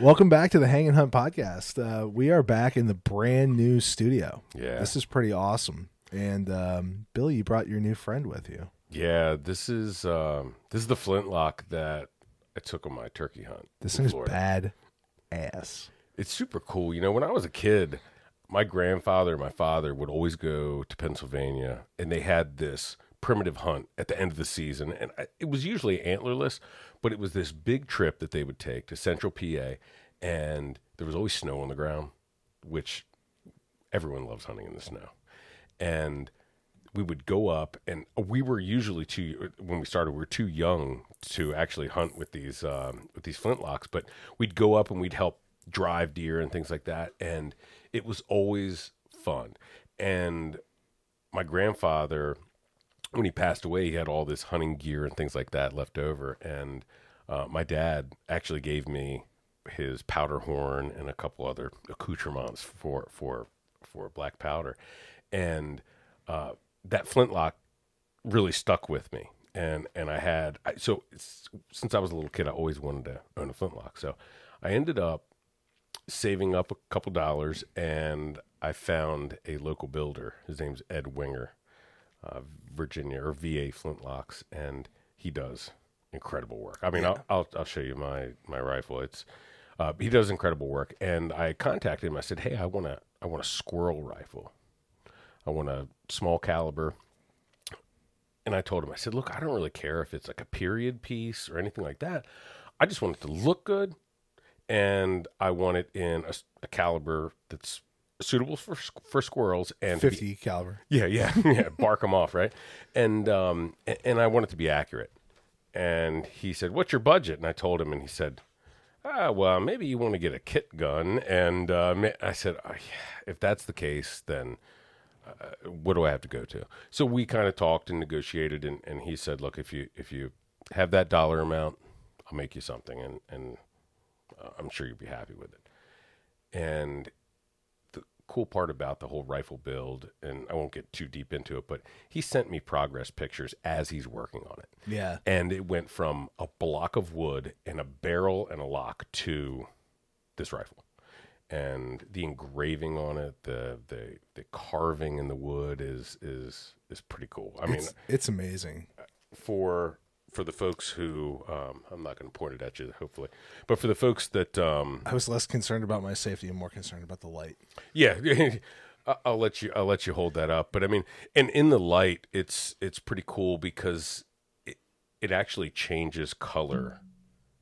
Welcome back to the Hang and Hunt podcast. Uh, we are back in the brand new studio. Yeah. This is pretty awesome. And um, Billy, you brought your new friend with you. Yeah, this is um, this is the flintlock that I took on my turkey hunt. This in thing's Florida. bad ass. It's super cool. You know, when I was a kid, my grandfather and my father would always go to Pennsylvania, and they had this primitive hunt at the end of the season, and I, it was usually antlerless, but it was this big trip that they would take to Central PA, and there was always snow on the ground, which everyone loves hunting in the snow, and we would go up and we were usually too when we started we were too young to actually hunt with these um, with these flintlocks but we'd go up and we'd help drive deer and things like that and it was always fun. And my grandfather when he passed away he had all this hunting gear and things like that left over. And uh, my dad actually gave me his powder horn and a couple other accoutrements for for for black powder. And uh, that flintlock really stuck with me. And and I had I, so since I was a little kid I always wanted to own a flintlock. So I ended up saving up a couple dollars and I found a local builder. His name's Ed Winger uh, Virginia or VA flintlocks and he does incredible work I mean I'll, I'll I'll show you my my rifle it's uh, he does incredible work and I contacted him I said hey I want to I want a squirrel rifle I want a small caliber. And I told him, I said, look, I don't really care if it's like a period piece or anything like that. I just want it to look good. And I want it in a, a caliber that's suitable for for squirrels and to be- 50 caliber. yeah, yeah, yeah. Bark them off, right? And um, and I want it to be accurate. And he said, "What's your budget?" And I told him, and he said, "Ah, well, maybe you want to get a kit gun." And uh, I said, "Ah, yeah, "If that's the case, then uh, what do I have to go to?" So we kind of talked and negotiated, and, and he said, "Look, if you if you have that dollar amount, I'll make you something, and and uh, I'm sure you'll be happy with it." And cool part about the whole rifle build, and I won't get too deep into it, but he sent me progress pictures as he's working on it. Yeah. And it went from a block of wood and a barrel and a lock to this rifle. And the engraving on it, the the the carving in the wood is is is pretty cool. I mean, It's, it's amazing. for for the folks who um, I'm not going to point it at you, hopefully, but for the folks that um, I was less concerned about my safety and more concerned about the light. Yeah, I'll let you. I'll let you hold that up. But I mean, and in the light, it's it's pretty cool because it it actually changes color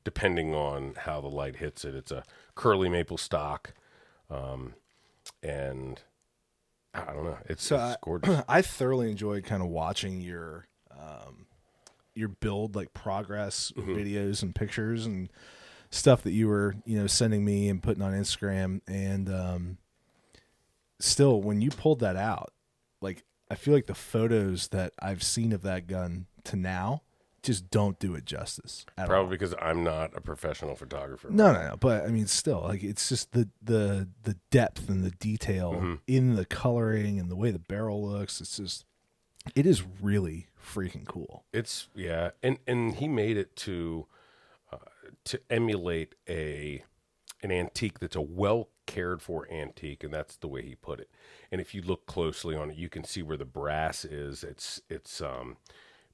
depending on how the light hits it. It's a curly maple stock, um, and I don't know. It's, So it's I. I thoroughly enjoyed kind of watching your um, your build like progress Mm-hmm. videos and pictures and stuff that you were you know sending me and putting on Instagram and um, still when you pulled that out like I feel like the photos that I've seen of that gun to now just don't do it justice at all. Probably because I'm not a professional photographer. No, no, no. But I mean, still, like it's just the the the depth and the detail Mm-hmm. in the coloring and the way the barrel looks. It's just, it is really freaking cool. It's yeah, and and he made it to uh, to emulate a an antique that's a well cared for antique, and that's the way he put it. And if you look closely on it, you can see where the brass is. It's it's um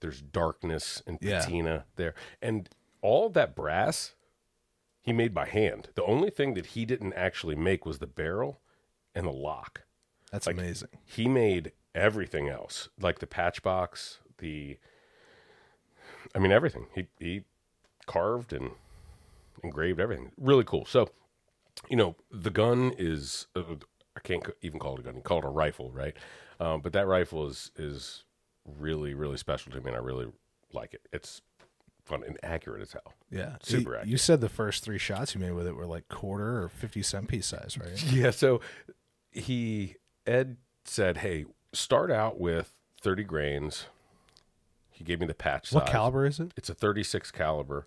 there's darkness and Yeah. patina there, and all that brass he made by hand. The only thing that he didn't actually make was the barrel and the lock That's Like- amazing. he made everything else like the patch box the i mean everything. He he carved and engraved everything. Really cool. So you know the gun is uh, i can't even call it a gun. You call it a rifle right? Um, but that rifle is is really really special to me and i really like it. It's fun and accurate as hell. Yeah, Super You, accurate. you said the first three shots you made with it were like quarter or fifty cent piece size, right? Yeah, so he Ed said, "Hey, start out with 30 grains." He gave me the patch what size. caliber is it? It's a 36 caliber.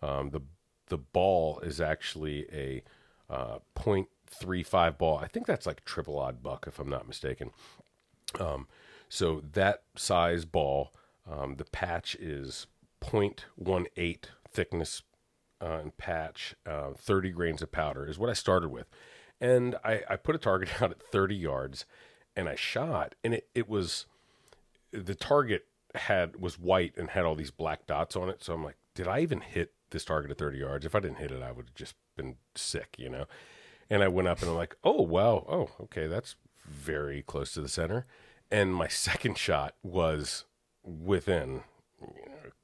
Um, the the ball is actually a uh, .35 ball. I think that's like triple ought buck, if I'm not mistaken. Um, so that size ball, um, the patch is .18 thickness uh, and patch, uh, 30 grains of powder is what I started with. And I, I put a target out at 30 yards and I shot, and it, it was the target had was white and had all these black dots on it. So I'm like, did I even hit this target at 30 yards? If I didn't hit it, I would have just been sick, you know? And I went up and I'm like, oh, wow. Oh, okay. That's very close to the center. And my second shot was within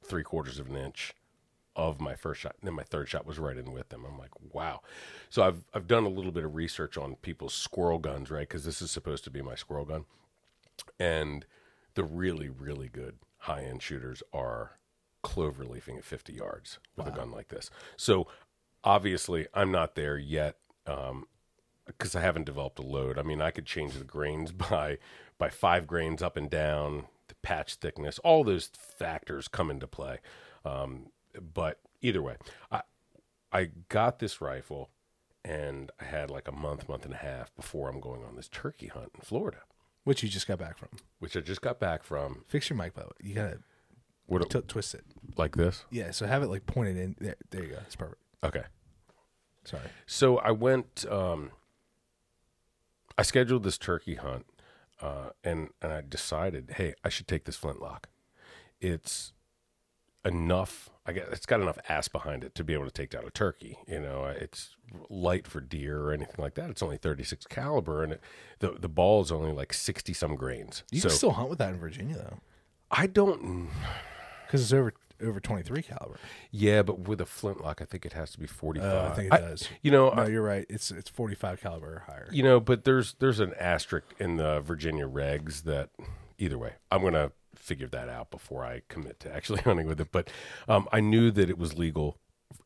three quarters of an inch of my first shot. And then my third shot was right in with them. I'm like, wow. So I've I've done a little bit of research on people's squirrel guns, right? Because this is supposed to be my squirrel gun. And the really, really good high end shooters are clover leafing at 50 yards with wow. a gun like this. So obviously, I'm not there yet because um, I haven't developed a load. I mean, I could change the grains by by five grains up and down, the patch thickness, all those factors come into play. Um, but either way, I I got this rifle and I had like a month, month and a half before I'm going on this turkey hunt in Florida. Which you just got back from. Which I just got back from. Fix your mic, though. You gotta what t- twist it like this. Yeah, so have it like pointed in. There, there you go. It's perfect. Okay. Sorry. So I went. Um, I scheduled this turkey hunt, uh, and and I decided, hey, I should take this flintlock. It's enough. I guess it's got enough ass behind it to be able to take down a turkey. You know, it's light for deer or anything like that. It's only 36 caliber, and it, the the ball is only like 60 some grains. You so, can still hunt with that in Virginia, though. I don't, because it's over over 23 caliber. Yeah, but with a flintlock, I think it has to be 45. Uh, I think it does. you know, no, I, you're right. It's it's 45 caliber or higher. You know, but there's there's an asterisk in the Virginia regs that either way, I'm going to figure that out before I commit to actually hunting with it. But um, I knew that it was legal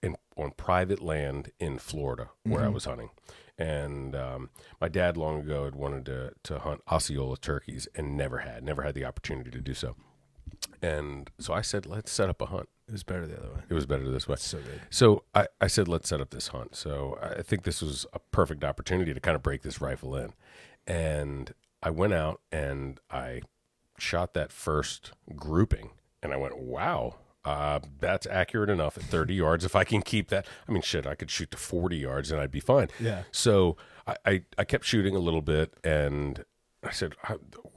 in, on private land in Florida where mm-hmm. I was hunting. And um, my dad long ago had wanted to, to hunt Osceola turkeys and never had, never had the opportunity to do so. And so I said, let's set up a hunt. It was better the other way. It was better this way. So good. So I, I said, let's set up this hunt. So I think this was a perfect opportunity to kind of break this rifle in. And I went out and I shot that first grouping, and I went, wow, uh, that's accurate enough at 30 yards. If I can keep that, I mean, shit, I could shoot to 40 yards and I'd be fine. Yeah. So I, I, I kept shooting a little bit, and I said,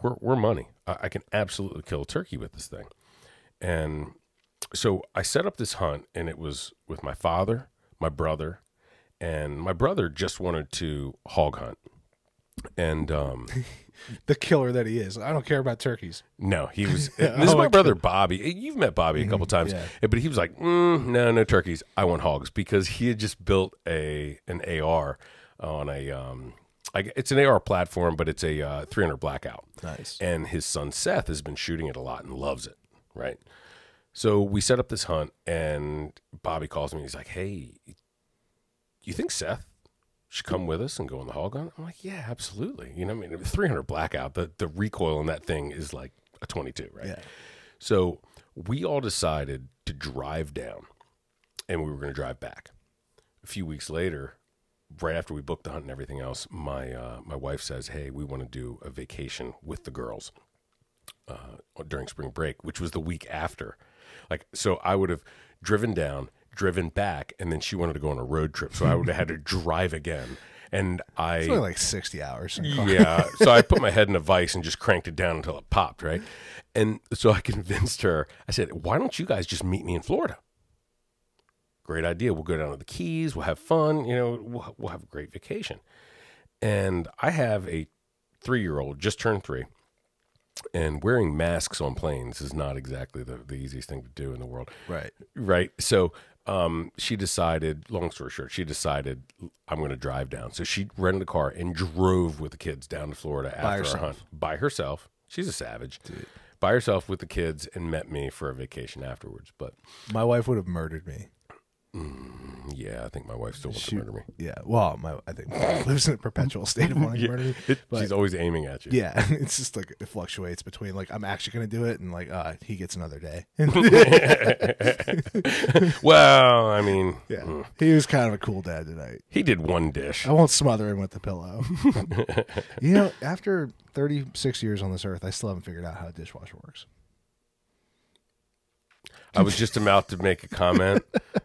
we're, we're money. I, I can absolutely kill a turkey with this thing. And so I set up this hunt, and it was with my father, my brother, and my brother just wanted to hog hunt. And um, the killer that he is. I don't care about turkeys. No, he was. this is my brother Bobby. You've met Bobby a couple mm-hmm. times, yeah. but he was like, mm, "No, no turkeys. I want hogs," because he had just built a an AR on a. Um, I, it's an AR platform, but it's a uh, 300 blackout. Nice. And his son Seth has been shooting it a lot and loves it. Right. So we set up this hunt, and Bobby calls me. He's like, "Hey, you think Seth should come with us and go on the hog hunt? I'm like, yeah, absolutely. You know, I mean, 300 blackout, the, the recoil on that thing is like a 22, right? Yeah. So we all decided to drive down and we were going to drive back. A few weeks later, right after we booked the hunt and everything else, my, uh, my wife says, hey, we want to do a vacation with the girls uh, during spring break, which was the week after. Like, so I would have driven down driven back, and then she wanted to go on a road trip, so I would have had to drive again. And I it's only like sixty hours. Yeah, so I put my head in a vice and just cranked it down until it popped, right? And so I convinced her. I said, "Why don't you guys just meet me in Florida?" Great idea. We'll go down to the Keys. We'll have fun. You know, we'll, we'll have a great vacation. And I have a three-year-old, just turned three, and wearing masks on planes is not exactly the, the easiest thing to do in the world. Right. Right. So um, she decided, long story short, she decided I'm going to drive down. So she rented a car and drove with the kids down to Florida after by herself. hunt by herself. She's a savage. Dude. By herself with the kids and met me for a vacation afterwards. But my wife would have murdered me. Mm, yeah, I think my wife still wants she, to murder me. Yeah, well, my I think lives in a perpetual state of wanting yeah, to murder me. But, she's always aiming at you. Yeah, it's just like it fluctuates between like I'm actually going to do it and like uh, he gets another day. well, I mean, yeah, mm. he was kind of a cool dad tonight. He did one dish. I won't smother him with the pillow. you know, after 36 years on this earth, I still haven't figured out how a dishwasher works. I was just about to make a comment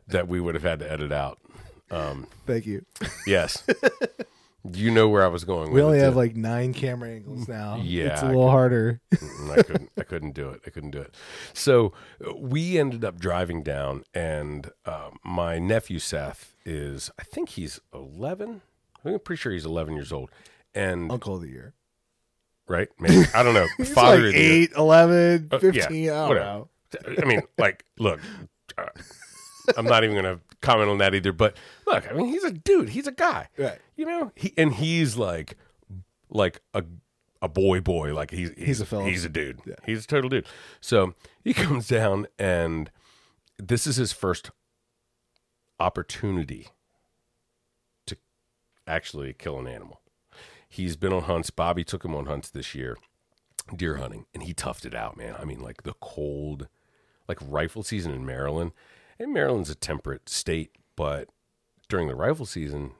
that we would have had to edit out. Thank you. Yes. you know where I was going We with only it, have too. like nine camera angles now. Yeah, it's a little harder. I couldn't. I couldn't do it. I couldn't do it. So we ended up driving down, and uh, my nephew Seth is. I think he's eleven. I I'm pretty sure he's eleven years old. And Uncle of the year. right, maybe I don't know. He's Father like of the year. 8, 11, Uh, yeah, 15. I don't whatever. know. I mean, like, look, uh, I'm not even going to comment on that either. But look, I mean, he's a dude. He's a guy. Right. You know, he and he's like, like a a boy, boy. Like he's he's, a fella. He's a dude. Yeah. He's a total dude. So he comes down, and this is his first opportunity to actually kill an animal. He's been on hunts. Bobby took him on hunts this year, deer hunting, and he toughed it out, man. I mean, like the cold, like rifle season in Maryland. And Maryland's a temperate state, but during the rifle season,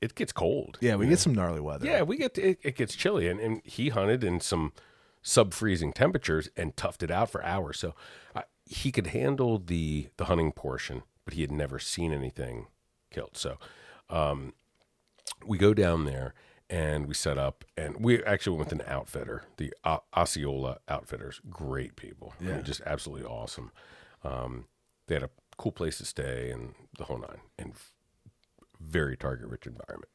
it gets cold. Yeah, we get some gnarly weather. Yeah, we get it, it gets chilly, and, and he hunted in some sub freezing temperatures and toughed it out for hours. So uh, he could handle the the hunting portion, but he had never seen anything killed. So um, we go down there and we set up, and we actually went with an outfitter, the o- Osceola Outfitters. Great people, I mean, just absolutely awesome. Um, they had a cool place to stay and the whole nine, and f- very target rich environment,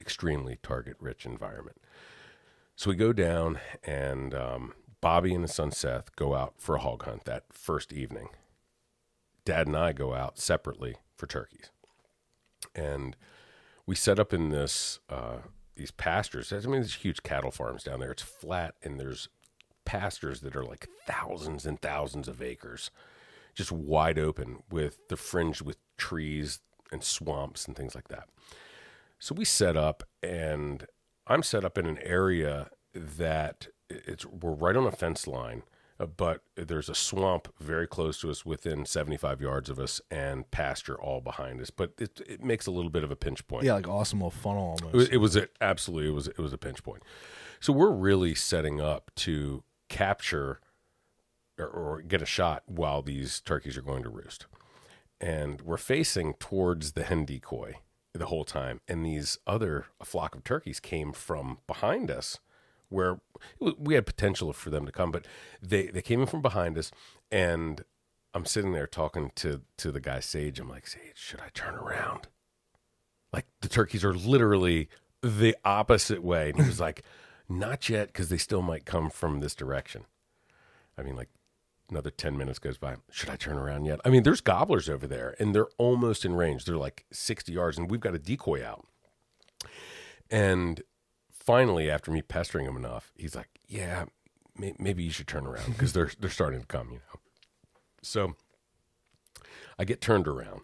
extremely target rich environment. So we go down, and um, Bobby and his son Seth go out for a hog hunt that first evening. Dad and I go out separately for turkeys, and we set up in this uh, these pastures. I mean, there's huge cattle farms down there. It's flat, and there's pastures that are like thousands and thousands of acres, just wide open with the fringed with trees and swamps and things like that. So we set up, and I'm set up in an area that it's we're right on a fence line, Uh, but there's a swamp very close to us, within 75 yards of us, and pasture all behind us. But it it makes a little bit of a pinch point. Yeah, like awesome little funnel almost. It was, it was a, absolutely it was it was a pinch point. So we're really setting up to capture or, or get a shot while these turkeys are going to roost, and we're facing towards the hen decoy the whole time. And these other flock of turkeys came from behind us, where we had potential for them to come, but they they came in from behind us, and I'm sitting there talking to to the guy Sage. I'm like, Sage, should I turn around? like the turkeys are literally the opposite way. And he was like not yet because they still might come from this direction. I mean like another 10 minutes goes by. Should i turn around yet? I mean there's gobblers over there and they're almost in range. They're like 60 yards and we've got a decoy out. And finally after me pestering him enough he's like yeah may- maybe you should turn around because they're they're starting to come you know so i get turned around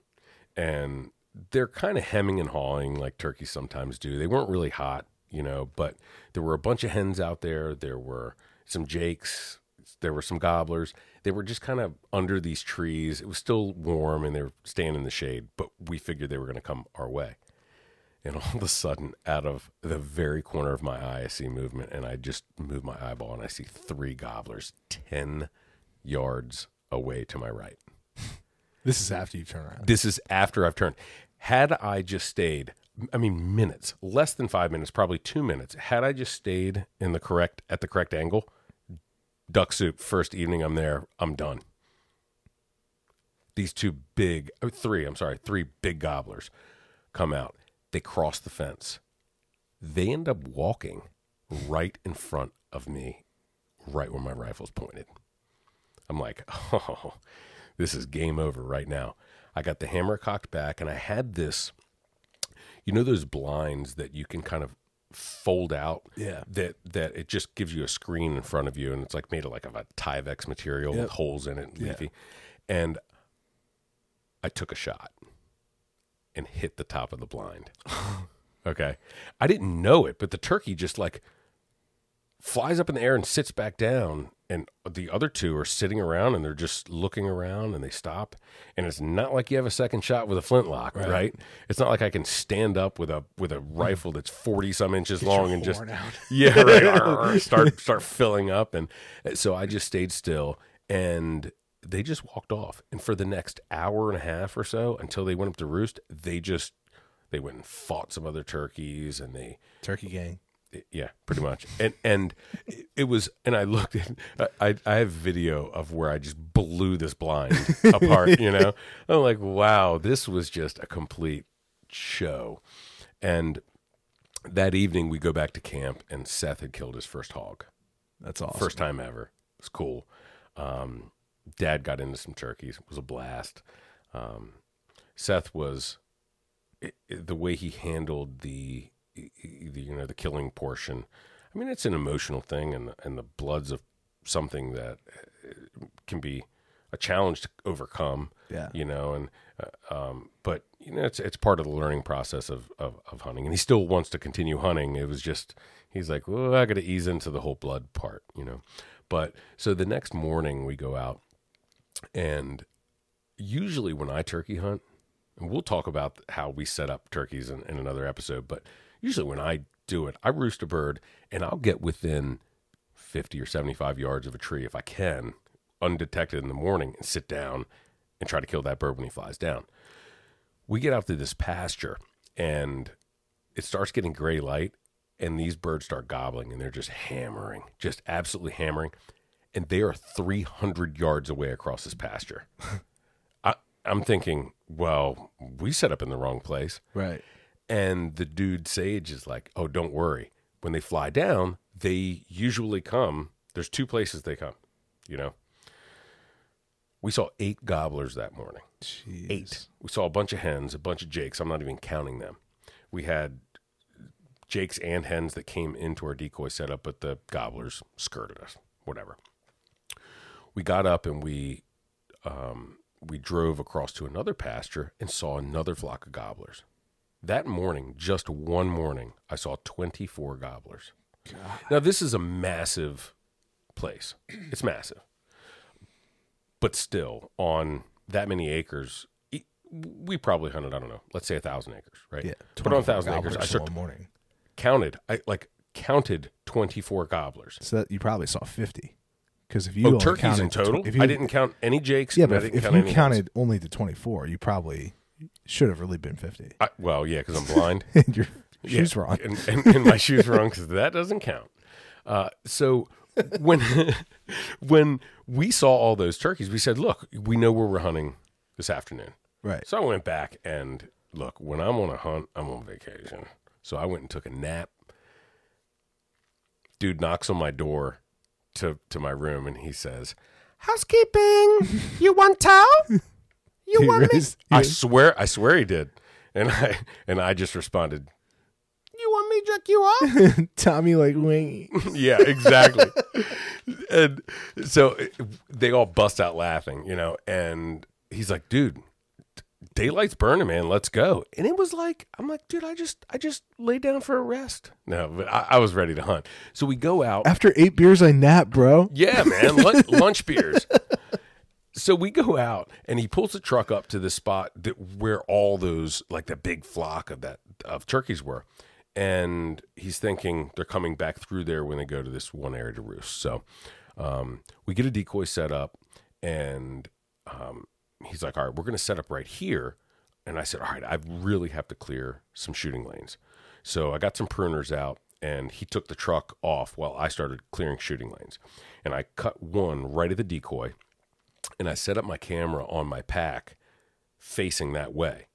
and they're kind of hemming and hawing like turkeys sometimes do. They weren't really hot, you know, but there were a bunch of hens out there. There were some jakes. There were some gobblers. They were just kind of under these trees. It was still warm and they were staying in the shade, but we figured they were going to come our way. And all of a sudden, out of the very corner of my eye, I see movement, and I just move my eyeball, and I see three gobblers ten yards away to my right. this is after you turn around. This is after I've turned. Had I just stayed, I mean, minutes, less than five minutes, probably two minutes. Had I just stayed in the correct at the correct angle, duck soup. First evening I'm there, I'm done. These two big, oh, three, I'm sorry, three big gobblers come out. They cross the fence. They end up walking right in front of me, right where my rifle's pointed. I'm like, oh, this is game over right now. I got the hammer cocked back, and I had this, you know, those blinds that you can kind of fold out. Yeah. That that it just gives you a screen in front of you, and it's like made of like of a Tyvek material Yep. with holes in it, Yeah. And I took a shot and hit the top of the blind. okay, I didn't know it, but the turkey just like flies up in the air and sits back down and the other two are sitting around and they're just looking around and they stop and it's not like you have a second shot with a flintlock right, Right. it's not like i can stand up with a with a rifle that's 40 some inches long and just out. yeah right start start filling up and uh, so i just stayed still and they just walked off. And for the next hour and a half or so, until they went up to roost, they just they went and fought some other turkeys, and they Turkey gang. yeah, pretty much. And and it was, and I looked at, I I have video of where I just blew this blind apart. You know, I'm like, wow, this was just a complete show. And that evening, we go back to camp, and Seth had killed his first hog, That's awesome. first time ever. It's cool. Um, Dad got into some turkeys. It was a blast. Um, Seth was it, it- the way he handled the, the you know the killing portion. I mean, it's an emotional thing, and and the blood's of something that uh, can be a challenge to overcome. Yeah. you know, and uh, um, but you know, it's it's part of the learning process of, of of hunting, and he still wants to continue hunting. It was just he's like, well, I got to ease into the whole blood part, you know. But so the next morning we go out, and usually when I turkey hunt, and we'll talk about how we set up turkeys in, in another episode, but usually when I do it, I roost a bird and I'll get within 50 or 75 yards of a tree if I can, undetected in the morning, and sit down and try to kill that bird when he flies down. We get out to this pasture and it starts getting gray light and these birds start gobbling and they're just hammering, just absolutely hammering. And they are 300 yards away across this pasture. I, I'm thinking, well, we set up in the wrong place. Right. And the dude Sage is like, oh, don't worry. When they fly down, they usually come. There's two places they come, you know. We saw eight gobblers that morning. Jeez. Eight. We saw a bunch of hens, a bunch of jakes. I'm not even counting them. We had jakes and hens that came into our decoy setup, but the gobblers skirted us. Whatever. We got up and we um, we drove across to another pasture and saw another flock of gobblers. That morning, just one morning, I saw 24 gobblers. Now, this is a massive place. It's massive. But still, on that many acres, we probably hunted, I don't know, let's say a thousand acres, right? Yeah. But on a 24 thousand acres, I one morning. counted, I like counted 24 gobblers. So that you probably saw fifty. Because if you Oh, only turkeys counted in total? if you, I didn't count any jakes. Yeah, but if, if count you counted only the twenty four, you probably should have really been fifty. I, well, yeah, because I'm blind. and your Yeah, shoes wrong. and, and, and my shoes wrong because that doesn't count. Uh, so when when we saw all those turkeys, we said, "Look, we know where we're hunting this afternoon." Right. So I went back and look. When I'm on a hunt, I'm on vacation. So I went and took a nap. Dude knocks on my door to to my room and he says, "Housekeeping, you want towel? You He want me?" raised- I swear, I swear he did, and I and I just responded, "You want me to jerk you off?" Tommy like wing. yeah, exactly. and so they all bust out laughing, you know, and he's like, dude, daylight's burning, man. Let's go. And it was like, I'm like, dude, I just, I just laid down for a rest. No, but I, I was ready to hunt. So we go out. After eight beers, I nap, bro. Yeah, man, lunch, lunch beers. So we go out, and he pulls the truck up to the spot that where all those like the big flock of that of turkeys were, and he's thinking they're coming back through there when they go to this one area to roost. So um, we get a decoy set up, and um, he's like, "All right, we're going to set up right here." And I said, "All right, I really have to clear some shooting lanes." So I got some pruners out, and he took the truck off while I started clearing shooting lanes. And I cut one right at the decoy, and I set up my camera on my pack facing that way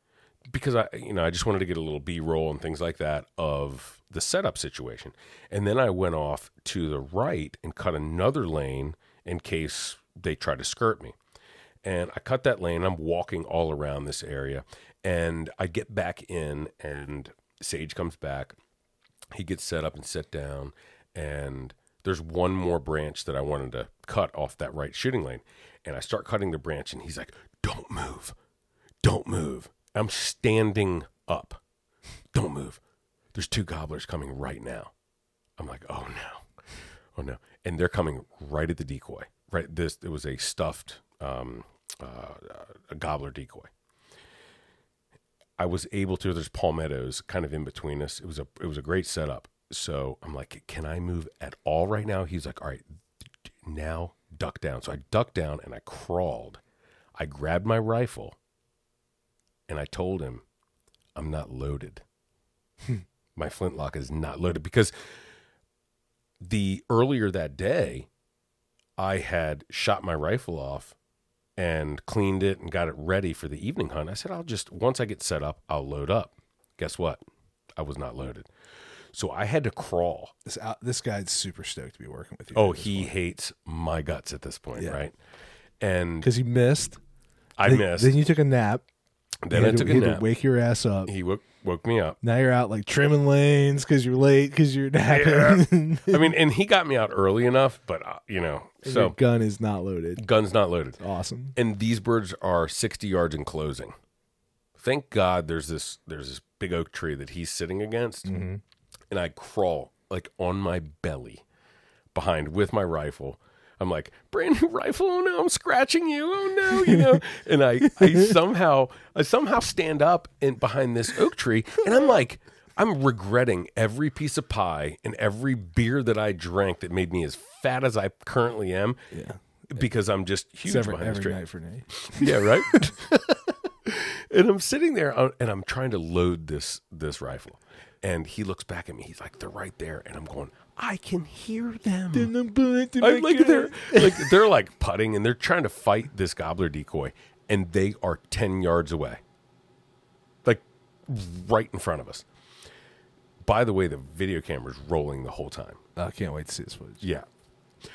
because I, you know, I just wanted to get a little B roll and things like that of the setup situation. And then I went off to the right and cut another lane in case they try to skirt me. And I cut that lane. I'm walking all around this area, and I get back in, and Sage comes back. He gets set up and set down, and there's one more branch that I wanted to cut off that right shooting lane. And I start cutting the branch, and he's like, Don't move. Don't move. I'm standing up. Don't move. There's two gobblers coming right now. I'm like, Oh no. Oh no. And they're coming right at the decoy. Right. This, it was a stuffed, um, uh, a gobbler decoy. I was able to. There's palmettos kind of in between us. It was a it was a great setup. So I'm like, can I move at all right now? He's like, all right, now duck down. So I ducked down and I crawled. I grabbed my rifle and I told him, I'm not loaded. my flintlock is not loaded because the earlier that day, I had shot my rifle off and cleaned it and got it ready for the evening hunt. I said, I'll just, once I get set up, I'll load up. Guess what? I was not loaded. So I had to crawl. This out, this guy's super stoked to be working with you. Oh, he hates my guts at this point, Yeah. right? And because you missed. I then, missed. Then you took a nap. Then He I to- took a he nap. To wake your ass up. He woke, woke me up. Now you're out like trimming lanes because you're late because you're napping. I mean, and he got me out early enough, but uh, you know, And so gun is not loaded. gun's not loaded. Awesome. and these birds are 60 yards in closing. Thank God there's this there's this big oak tree that he's sitting against, Mm-hmm. and I crawl like on my belly behind with my rifle. I'm like brand new rifle. Oh no, I'm scratching you. Oh no, you know. and I I somehow I somehow stand up and behind this oak tree, and I'm like. I'm regretting every piece of pie and every beer that I drank that made me as fat as I currently am. Yeah. Because I'm just huge every, behind this every tree. night for Nate. Yeah, right. and I'm sitting there uh, and I'm trying to load this this rifle, and he looks back at me. He's like, "They're right there," and I'm going, "I can hear them." I'm like they're like they're like putting and they're trying to fight this gobbler decoy, and they are ten yards away, like right in front of us. By the way, the video camera's rolling the whole time. I can't wait to see this footage. Yeah.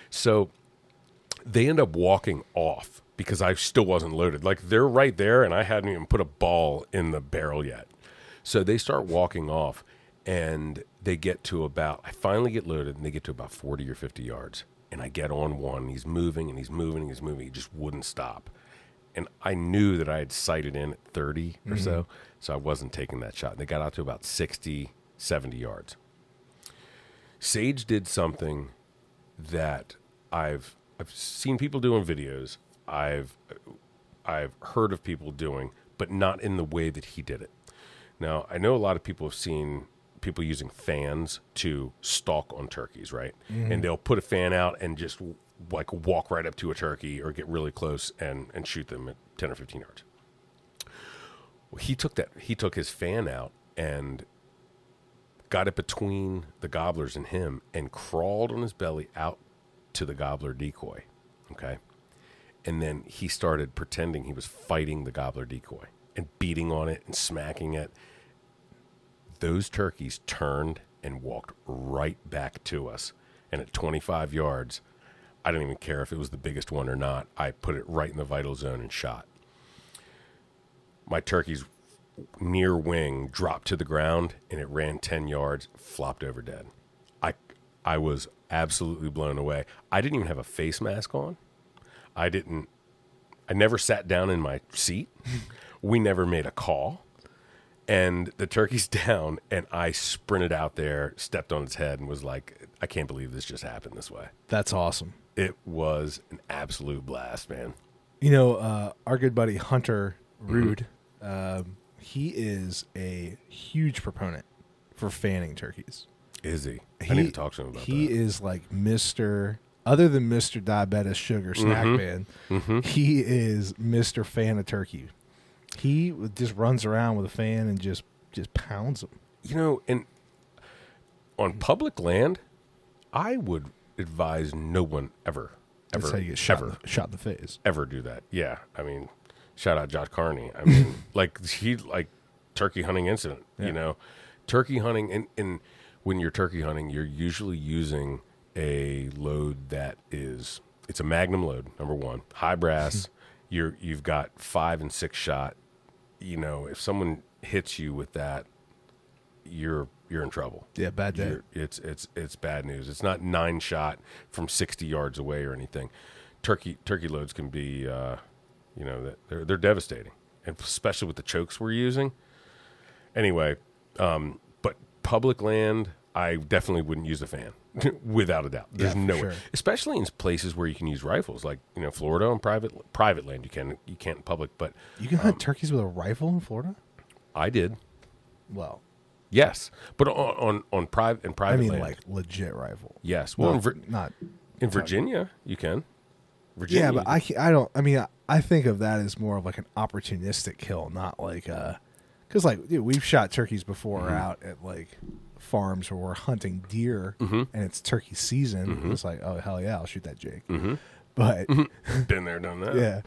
So they end up walking off because I still wasn't loaded. Like they're right there and I hadn't even put a ball in the barrel yet. So they start walking off and they get to about, I finally get loaded and they get to about 40 or 50 yards. And I get on one. And he's moving and he's moving and he's moving. He just wouldn't stop. And I knew that I had sighted in at 30 or so. Mm-hmm. So I wasn't taking that shot. and They got out to about 60, 70 yards. Sage did something that I've I've seen people doing videos. I've I've heard of people doing, but not in the way that he did it. Now, I know a lot of people have seen people using fans to stalk on turkeys, right? And they'll put a fan out and just like walk right up to a turkey or get really close and and shoot them at 10 or 15 yards. Well, he took that he took his fan out and got it between the gobblers and him and crawled on his belly out to the gobbler decoy. Okay. And then he started pretending he was fighting the gobbler decoy and beating on it and smacking it. Those turkeys turned and walked right back to us. And at 25 yards, I didn't even care if it was the biggest one or not. I put it right in the vital zone and shot. My turkey's near wing dropped to the ground and it ran 10 yards, flopped over dead. I I was absolutely blown away. I didn't even have a face mask on. I didn't I never sat down in my seat. we never made a call. And the turkey's down and I sprinted out there, stepped on its head and was like, I can't believe this just happened this way. That's awesome. It was an absolute blast, man. You know, uh, our good buddy Hunter Mm-hmm. Rude, um, he is a huge proponent for fanning turkeys. Is he? He, I need to talk to him about that. he that. is like Mister. Other than Mister Diabetes Sugar Snack Man, Mm-hmm. he is Mister Fan of Turkey. He just runs around with a fan and just just pounds them. You know, and on public land, I would advise no one ever, ever, That's how you get shot, ever, shot in the face. ever do that. Yeah, I mean, shout out Josh Carney. I mean, like he like turkey hunting incident. Yeah. You know, turkey hunting, and and when you're turkey hunting, you're usually using a load that is it's a magnum load. Number one, high brass. Mm-hmm. You're you've got five and six shot. You know, if someone hits you with that, you're you're in trouble. Yeah, bad day. You're- it's it's it's bad news. It's not nine shot from sixty yards away or anything. Turkey turkey loads can be, uh, you know, that- they're they're devastating, and especially with the chokes we're using. Anyway, um, but public land, I definitely wouldn't use a fan, without a doubt. There's Yeah, no way, sure. especially in places where you can use rifles, like you know, Florida on private private land. You can you can't in public, but You can Um, hunt turkeys with a rifle in Florida. I did. Well, Yes, but on on, on private and private. I mean, land, like legit rifle. yes. Well, in, not, Vir- not in Virginia, you can. Virginia. Yeah, but I I don't. I mean, I, I think of that as more of like an opportunistic kill, not like uh, because like dude, we've shot turkeys before Mm-hmm. out at like farms where we're hunting deer Mm-hmm. and it's turkey season. It's like, oh hell yeah, I'll shoot that Jake. Mm-hmm. But been there, done that. yeah,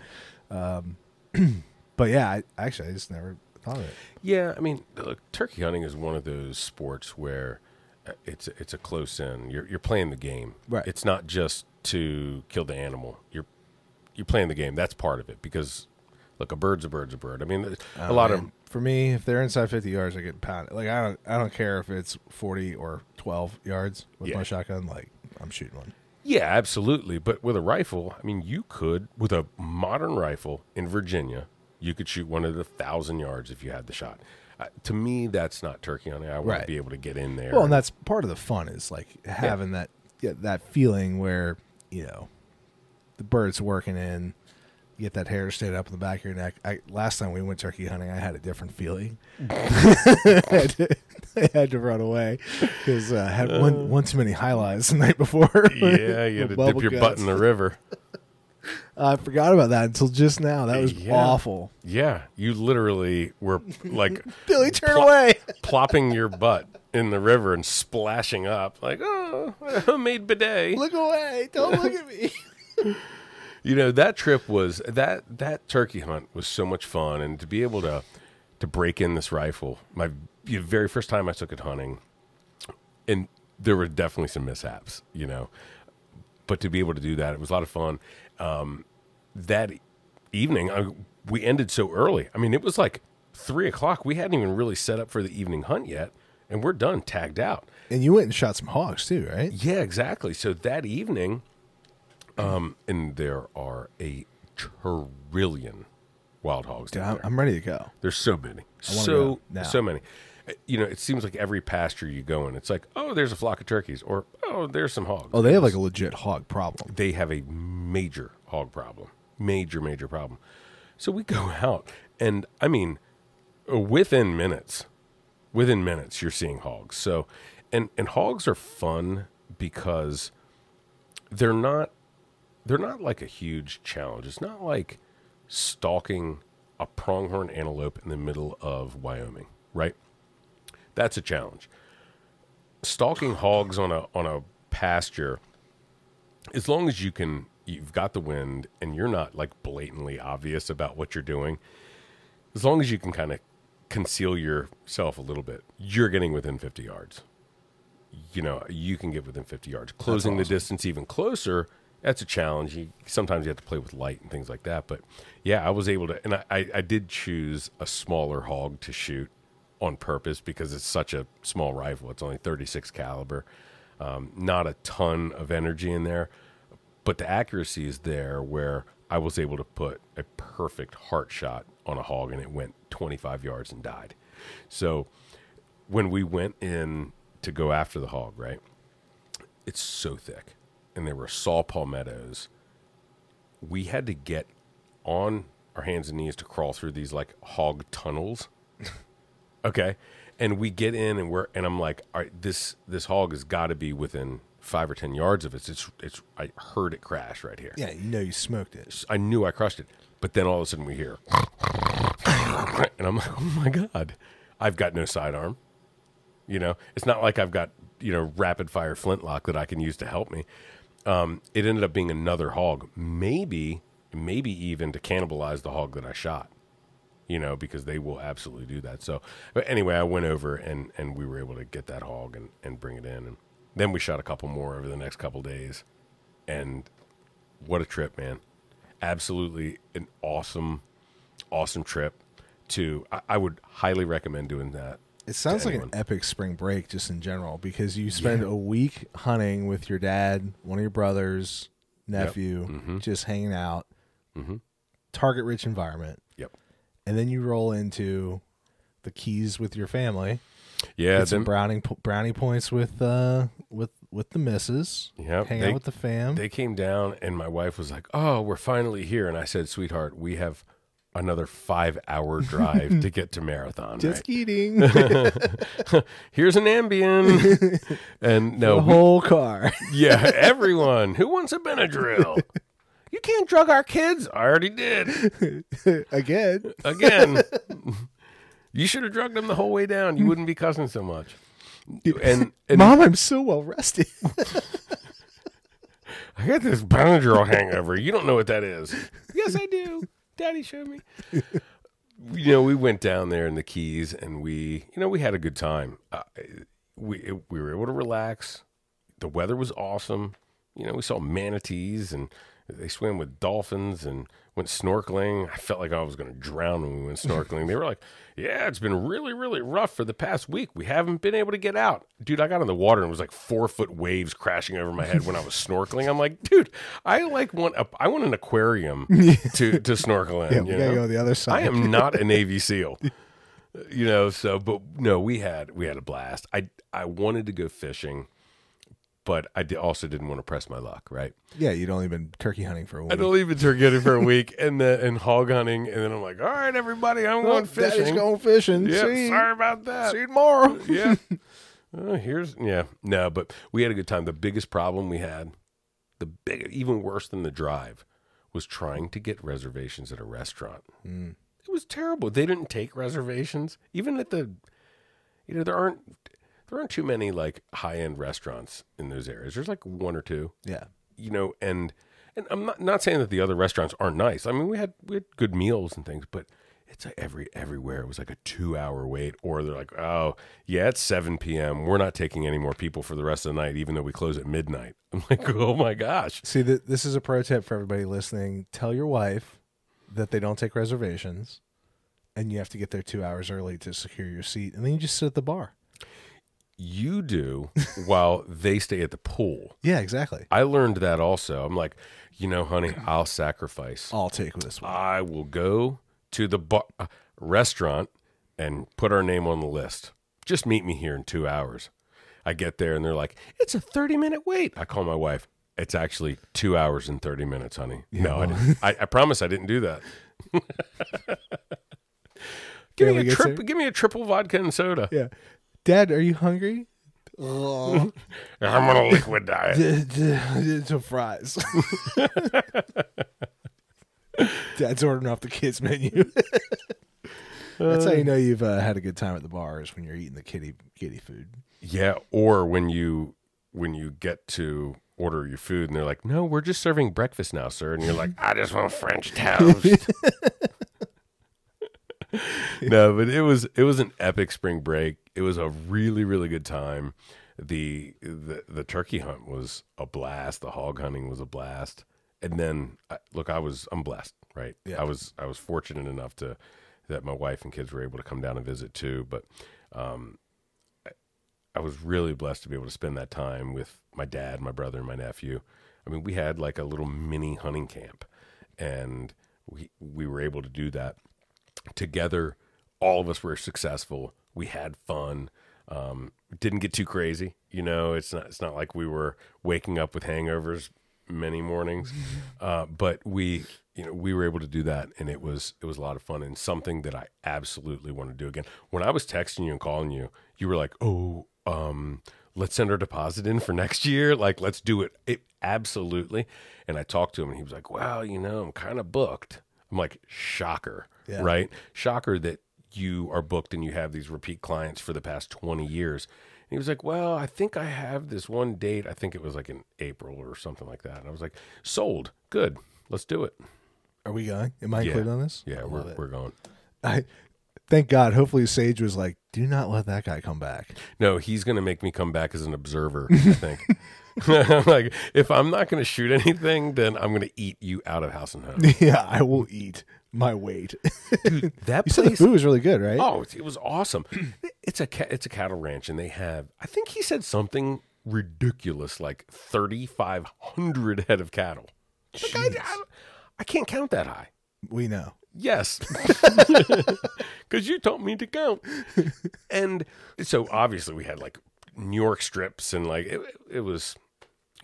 um, but yeah, I actually I just never thought of it. Yeah, I mean, look, turkey hunting is one of those sports where uh, it's it's a close in. You're you're playing the game. Right. It's not just to kill the animal. You're you're playing the game. That's part of it because look, a bird's a bird's a bird. I mean, a Oh, lot man. of for me, if they're inside fifty yards, I get pounded. Like I don't, I don't care if it's forty or twelve yards with Yeah. my shotgun. Like I'm shooting one. yeah, absolutely. But with a rifle, I mean, you could with a modern rifle in Virginia, you could shoot one at a thousand yards if you had the shot. Uh, to me, that's not turkey hunting. I want Right. to be able to get in there. Well, and that's part of the fun is like having that yeah, that feeling where you know the bird's working in. Get that hair to stand up in the back of your neck. I, last time we went turkey hunting, I had a different feeling. I, had to, I had to run away because uh, I had one one too many highlights the night before. yeah, you had to dip your butt in the river. I forgot about that until just now. That was Yeah. awful. Yeah, you literally were like Billy, turn Plop- away. plopping your butt in the river and splashing up like, oh, homemade bidet. Look away. Don't look at me. You know that trip was that that turkey hunt was so much fun, and to be able to to break in this rifle, my the very first time I took it hunting, and there were definitely some mishaps, you know, but to be able to do that, it was a lot of fun. Um, that evening, I, we ended so early. I mean, it was like three o'clock. We hadn't even really set up for the evening hunt yet, and we're done, tagged out. And you went and shot some hogs too, right? Yeah, exactly. So that evening, um, and there are a trillion wild hogs Dude, down I'm, ready to go. There's so many, so go so many. Uh, You know, it seems like every pasture you go in, it's like, oh, there's a flock of turkeys, or oh, there's some hogs. Oh, they have like a legit hog problem. they have a major hog problem, major, major problem. So we go out, and I mean, within minutes, within minutes, you're seeing hogs. So, and and hogs are fun because they're not they're not like a huge challenge. It's not like stalking a pronghorn antelope in the middle of Wyoming, right? That's a challenge. Stalking hogs on a on a pasture as long as you can you've got the wind and you're not like blatantly obvious about what you're doing as long as you can kind of conceal yourself a little bit you're getting within 50 yards you know you can get within 50 yards closing the distance even closer that's a challenge you, sometimes you have to play with light and things like that but yeah i was able to and I, I, did choose a smaller hog to shoot on purpose because it's such a small rifle it's only 36 caliber um, not a ton of energy in there but the accuracy is there where I was able to put a perfect heart shot on a hog and it went 25 yards and died. So when we went in to go after the hog, right? It's so thick and there were saw palmettos. We had to get on our hands and knees to crawl through these like hog tunnels. okay. And we get in and we're and I'm like, all right, this this hog has got to be within five or ten yards of us. It's it's I heard it crash right here. Yeah, you know you smoked it. I knew I crushed it. But then all of a sudden we hear and I'm like, oh my God. I've got no sidearm. You know, it's not like I've got, you know, rapid fire flintlock that I can use to help me. Um, it ended up being another hog. Maybe, maybe even to cannibalize the hog that I shot. You know, because they will absolutely do that. So, but anyway, I went over and and we were able to get that hog and and bring it in, and then we shot a couple more over the next couple days, and what a trip, man! Absolutely an awesome, awesome trip. To I, I would highly recommend doing that. It sounds like an epic spring break just in general because you spend a week hunting with your dad, one of your brothers, nephew, Mm-hmm. just hanging out, target rich environment. Yep. And then you roll into the keys with your family. Yeah. Get some Then, brownie brownie points with uh with with the misses. Yep, Hang they- out with the fam. they came down, and my wife was like, "Oh, we're finally here." And I said, "Sweetheart, we have another five-hour drive to get to Marathon. just right? kidding. Here's an Ambien." and no, the we- whole car. yeah, everyone who wants a Benadryl. You can't drug our kids. I already did. Again. Again. you should have drugged them the whole way down. You wouldn't be cussing so much. And, and Mom, I'm so well rested. I got this Benadryl hangover. You don't know what that is. yes, I do. Daddy showed me. you know, we went down there in the Keys, and we, you know, we had a good time. Uh, we we were able to relax. The weather was awesome. You know, we saw manatees, and they swim with dolphins, and went snorkeling. I felt like I was going to drown when we went snorkeling. they were like, "Yeah, it's been really, really rough for the past week. We haven't been able to get out." Dude, I got in the water and it was like four foot waves crashing over my head when I was snorkeling. I'm like, dude, I like want a, I want an aquarium to to snorkel in. yeah, you know? go the other side. I am not a Navy SEAL. You know, so but no, we had we had a blast. I I wanted to go fishing, but I also didn't want to press my luck, right? yeah, you'd only been turkey hunting for a week. I'd only been turkey hunting for a week and the, and hog hunting, and then I'm like, all right, everybody, I'm Well, going fishing. Daddy's going fishing. yeah, See, sorry about that. see you tomorrow. yeah. Uh, here's yeah no, but we had a good time. The biggest problem we had, the big even worse than the drive, was trying to get reservations at a restaurant. Mm. It was terrible. They didn't take reservations, even at the, you know, there aren't there aren't too many like high end restaurants in those areas. There's like one or two Yeah. you know, and and I'm not not saying that the other restaurants aren't nice. I mean, we had we had good meals and things, but it's like every everywhere it was like a two hour wait, or they're like, oh yeah, it's seven p.m. We're not taking any more people for the rest of the night, even though we close at midnight. I'm like, oh my gosh, See, th- this is a pro tip for everybody listening. Tell your wife that they don't take reservations, and you have to get there two hours early to secure your seat, and then you just sit at the bar. You do while they stay at the pool. Yeah, exactly. I learned that also. I'm like, you know, honey, I'll sacrifice. I'll take this one. I will go to the bar, uh, restaurant and put our name on the list. Just meet me here in two hours. I get there and they're like, it's a 30 minute wait. I call my wife. It's actually two hours and 30 minutes, honey. no, I, didn't. I, I promise I didn't do that. give, me a trip, give me a triple vodka and soda. Yeah. Dad, are you hungry? I'm on a liquid diet. Some fries. Dad's ordering off the kids menu. That's how you know you've uh, had a good time at the bar is when you're eating the kitty kitty food. Yeah, or when you when you get to order your food and they're like, "No, we're just serving breakfast now, sir," and you're like, "I just want French toast." no, but it was it was an epic spring break. It was a really really good time. The the the turkey hunt was a blast. The hog hunting was a blast. And then I- look, I was I'm blessed, right? Yeah. I was I was fortunate enough to that my wife and kids were able to come down and visit too, but um I was really blessed to be able to spend that time with my dad, my brother, and my nephew. I mean, we had like a little mini hunting camp, and we we were able to do that together. All of us were successful. We had fun. Um, didn't get too crazy. You know, it's not it's not like we were waking up with hangovers many mornings, uh, but we you know we were able to do that, and it was it was a lot of fun and something that I absolutely want to do again. When I was texting you and calling you, you were like, "Oh, um, let's send our deposit in for next year. Like, let's do it. It absolutely." And I talked to him, and he was like, "Well, you know, I'm kind of booked." I'm like, "Shocker, Yeah. right? Shocker that you are booked and you have these repeat clients for the past 20 years." And he was like, "Well, I think I have this one date. I think it was like in April or something like that." And I was like, "Sold. Good. Let's do it." Are we going? Am I Yeah. included on this? Yeah, we're it. we're going. I thank God. Hopefully, Sage was like, "Do not let that guy come back." No, he's going to make me come back as an observer, I think. like, if I'm not going to shoot anything, then I'm going to eat you out of house and home. yeah, I will eat my weight. Dude, that you said the place. food was really good, right? Oh, it was awesome. It's a it's a cattle ranch, and they have. I think he said something ridiculous, like 3,500 head of cattle. Like, I, I, I can't count that high. We know. Yes, because you taught me to count. And so obviously we had like New York strips, and like it, it was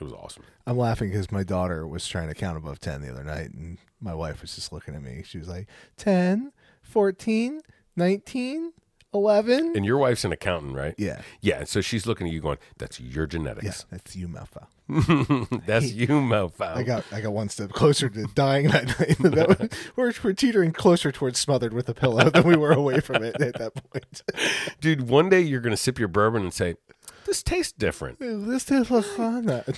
it was awesome. I'm laughing because my daughter was trying to count above 10 the other night, and my wife was just looking at me. She was like, 10, 14, 19. 11? And your wife's an accountant, right? yeah. Yeah. So she's looking at you going, that's your Yeah, genetics. that's you, mofo. that's you, mofo. I got I got one step closer to dying that night. That was- we're, we're teetering closer towards smothered with a pillow than we were away from it at that point. Dude, one day you're going to sip your bourbon and say, this tastes different. this tastes like.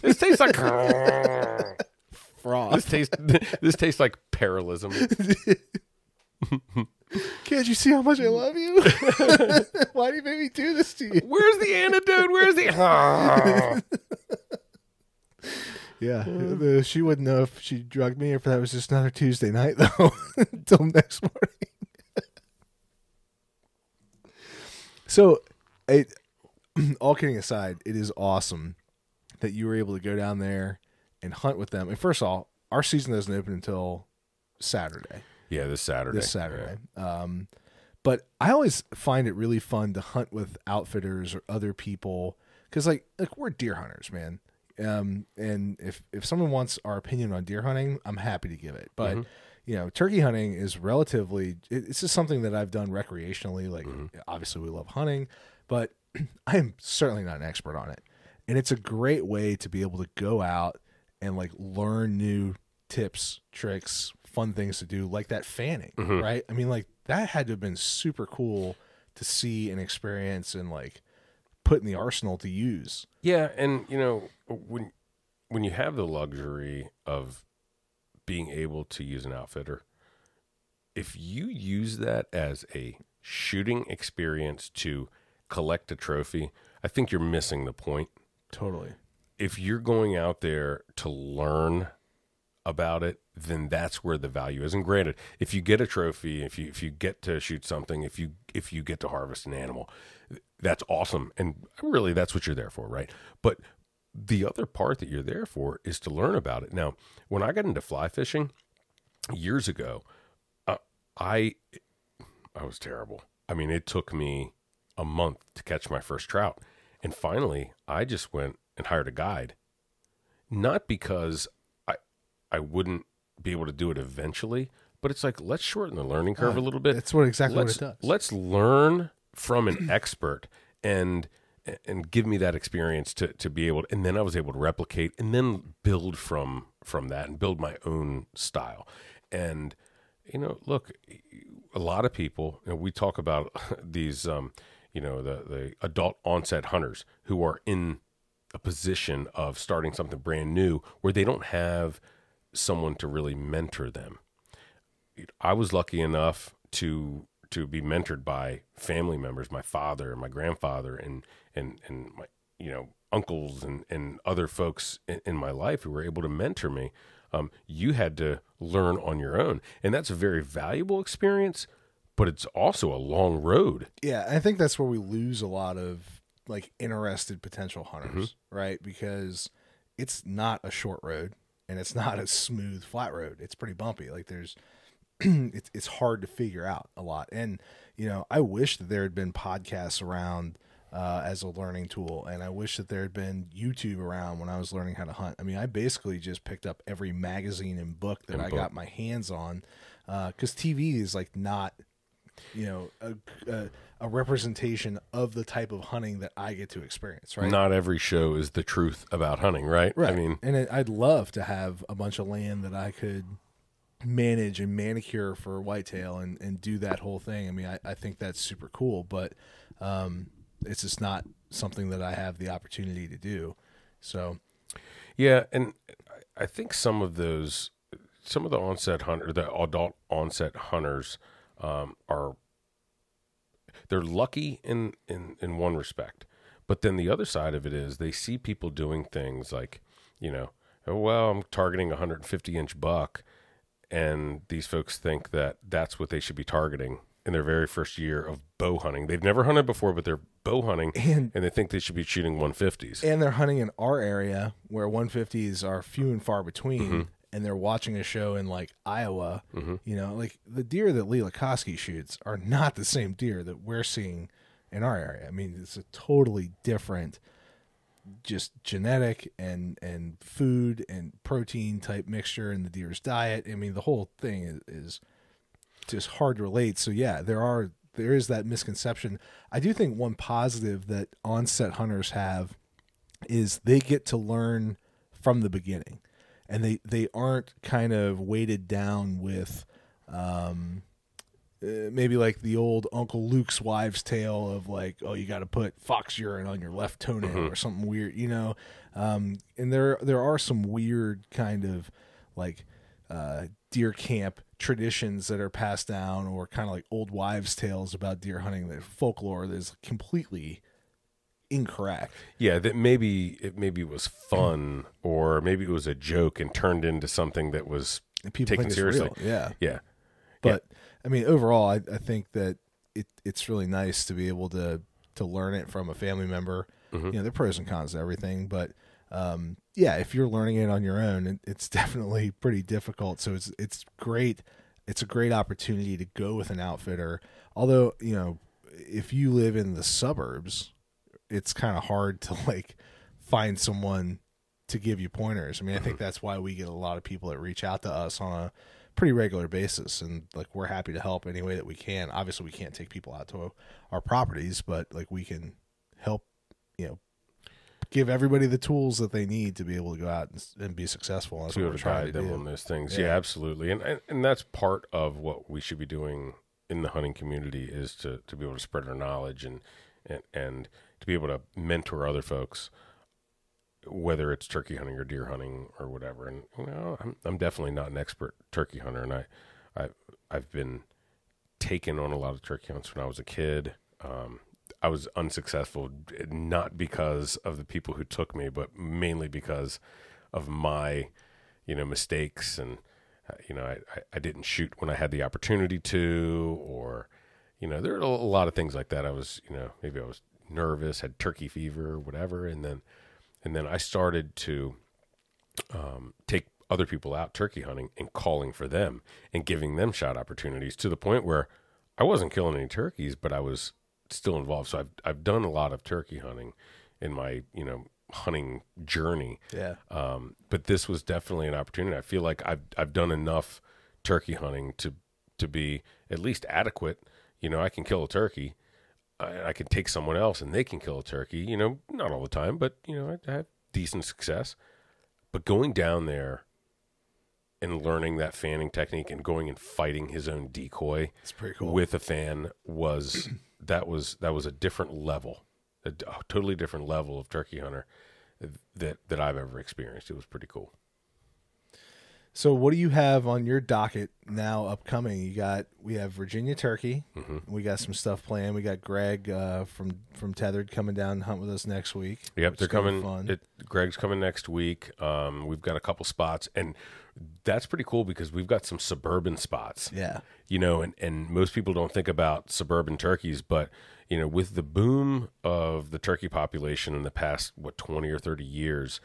This tastes like Froth. this tastes this tastes like parallelism. Can't you see how much I love you? Why do you make me do this to you? Where's the antidote? Where's the ah. Yeah, the, she wouldn't know if she drugged me or if that was just another Tuesday night though. Until next morning. so, it, all kidding aside, it is awesome that you were able to go down there and hunt with them. And first of all, our season doesn't open until Saturday. Yeah, this Saturday. This Saturday. Um, but I always find it really fun to hunt with outfitters or other people because, like, like we're deer hunters, man. Um, and if if someone wants our opinion on deer hunting, I'm happy to give it. But you know, turkey hunting is relatively. It, it's just something that I've done recreationally. Like, obviously, we love hunting, but I am certainly not an expert on it. And it's a great way to be able to go out and like learn new tips, tricks, fun things to do, like that fanning, mm-hmm. right? I mean, like that had to have been super cool to see and experience and like put in the arsenal to use. Yeah, and you know when when you have the luxury of being able to use an outfitter, if you use that as a shooting experience to collect a trophy, I think you're missing the point. Totally. If you're going out there to learn about it, then that's where the value is. And granted, if you get a trophy, if you if you get to shoot something, if you if you get to harvest an animal, that's awesome. And really that's what you're there for, right? But the other part that you're there for is to learn about it. Now, when I got into fly fishing years ago, uh, I I was terrible. I mean, it took me a month to catch my first trout. And finally, I just went and hired a guide. Not because I I wouldn't be able to do it eventually, but it's like let's shorten the learning curve a little bit. That's what exactly let's, what it does. Let's learn from an expert and and give me that experience to to be able to, and then I was able to replicate and then build from from that and build my own style. And you know, look, a lot of people, you know, we talk about these um, you know, the the adult onset hunters who are in a position of starting something brand new where they don't have someone to really mentor them. I was lucky enough to to be mentored by family members, my father, and my grandfather, and and and my you know uncles and and other folks in, in my life who were able to mentor me. Um, you had to learn on your own, and that's a very valuable experience. But it's also a long road. Yeah, I think that's where we lose a lot of like interested potential hunters, Mm-hmm. right? Because it's not a short road and it's not a smooth flat road. It's pretty bumpy. Like there's it's it's hard to figure out a lot. And you know, I wish that there had been podcasts around uh, as a learning tool, and I wish that there had been YouTube around when I was learning how to hunt. I mean, I basically just picked up every magazine and book that And I book. got my hands on because TV is like not you know a, a, a representation of the type of hunting that I get to experience, right? Not every show is the truth about hunting, right? right. I mean, and it, I'd love to have a bunch of land that I could manage and manicure for whitetail and, and do that whole thing. I mean, I, I think that's super cool, but um, it's just not something that I have the opportunity to do. So Yeah, and I- I think some of those, some of the onset hunter, the adult onset hunters, um, are they're lucky in in in one respect, but then the other side of it is they see people doing things like, you know, oh, well, I'm targeting a 150 inch buck, and these folks think that that's what they should be targeting in their very first year of bow hunting. They've never hunted before, but they're bow hunting, And- and they think they should be shooting 150s. and they're hunting in our area where 150s are few and far between Mm-hmm. And they're watching a show in like iowa mm-hmm. you know like the deer that lee Lakosky shoots are not the same deer that we're seeing in our area. I mean it's a totally different just genetic and and food and protein type mixture in the deer's diet. I mean the whole thing is, is just hard to relate. So yeah there are there is that misconception. I do think one positive that onset hunters have is they get to learn from the beginning, and they they aren't kind of weighted down with. Um, uh, maybe like the old Uncle Luke's wives' tale of like, oh, you got to put fox urine on your left toenail or something weird, you know. Um, and there there are some weird kind of like uh, deer camp traditions that are passed down, or kind of like old wives' tales about deer hunting. The folklore that is completely incorrect. Yeah, that maybe it maybe was fun, or maybe it was a joke and turned into something that was And people taken seriously. real. Yeah. Yeah, but I mean, overall, I, I think that it it's really nice to be able to to learn it from a family member. Mm-hmm. You know, there are pros and cons to everything, but um, yeah, if you're learning it on your own, it, it's definitely pretty difficult. So it's it's great. It's a great opportunity to go with an outfitter. Although you know, if you live in the suburbs, it's kind of hard to like find someone to give you pointers. I mean, I think mm-hmm. that's why we get a lot of people that reach out to us on a pretty regular basis and like we're happy to help any way that we can. Obviously, we can't take people out to our properties, but like we can help, you know, give everybody the tools that they need to be able to go out and, and be successful. That's to what we're to trying to them do. on those things. Yeah. Yeah, absolutely, and, and and that's part of what we should be doing in the hunting community is to to be able to spread our knowledge and and and to be able to mentor other folks, whether it's turkey hunting or deer hunting or whatever. And you know, I'm I'm definitely not an expert turkey hunter, and I I I've been taken on a lot of turkey hunts when I was a kid. Um, I was unsuccessful, not because of the people who took me, but mainly because of my, you know, mistakes and, uh, you know, I, I, I didn't shoot when I had the opportunity to, or, you know, there are a lot of things like that. I was, you know, maybe I was nervous, had turkey fever, whatever, and then, and then I started to um, take other people out turkey hunting and calling for them and giving them shot opportunities to the point where I wasn't killing any turkeys, but I was still involved. So I've I've done a lot of turkey hunting in my you know hunting journey. Yeah. Um, but this was definitely an opportunity. I feel like I've I've done enough turkey hunting to to be at least adequate. You know, I can kill a turkey. I, I can take someone else and they can kill a turkey. You know, not all the time, but you know, I, I have decent success. But going down there and learning that fanning technique and going and fighting his own decoy It's pretty cool. with a fan was that was that was a different level, a totally different level of turkey hunter that that I've ever experienced. It was pretty cool. So what do you have on your docket now upcoming? You got we have Virginia turkey. Mm-hmm. We got some stuff planned. We got Greg uh, from from Tethered coming down to hunt with us next week. Yep, they're is gonna be coming. Fun. It, Greg's coming next week. Um, we've got a couple spots, and that's pretty cool because we've got some suburban spots. yeah, you know, and, and most people don't think about suburban turkeys, but you know, with the boom of the turkey population in the past what twenty or thirty years,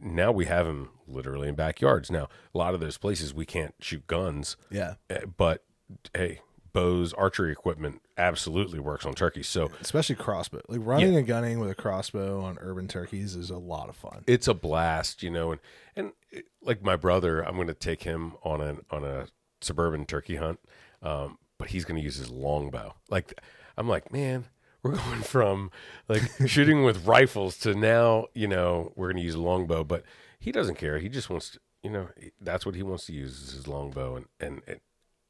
now we have them literally in backyards. Now, a lot of those places we can't shoot guns, yeah. eh, but hey, bows, archery equipment absolutely works on turkeys. So Especially crossbow. Like running and gunning with a crossbow on urban turkeys is a lot of fun. it's a blast, you know, and and it- like my brother, I'm going to take him on a on a suburban turkey hunt, um, but he's going to use his longbow. Like I'm like, man, we're going from like shooting with rifles to now, you know, we're going to use a longbow, but he doesn't care. He just wants to, you know, that's what he wants to use is his longbow, and and. and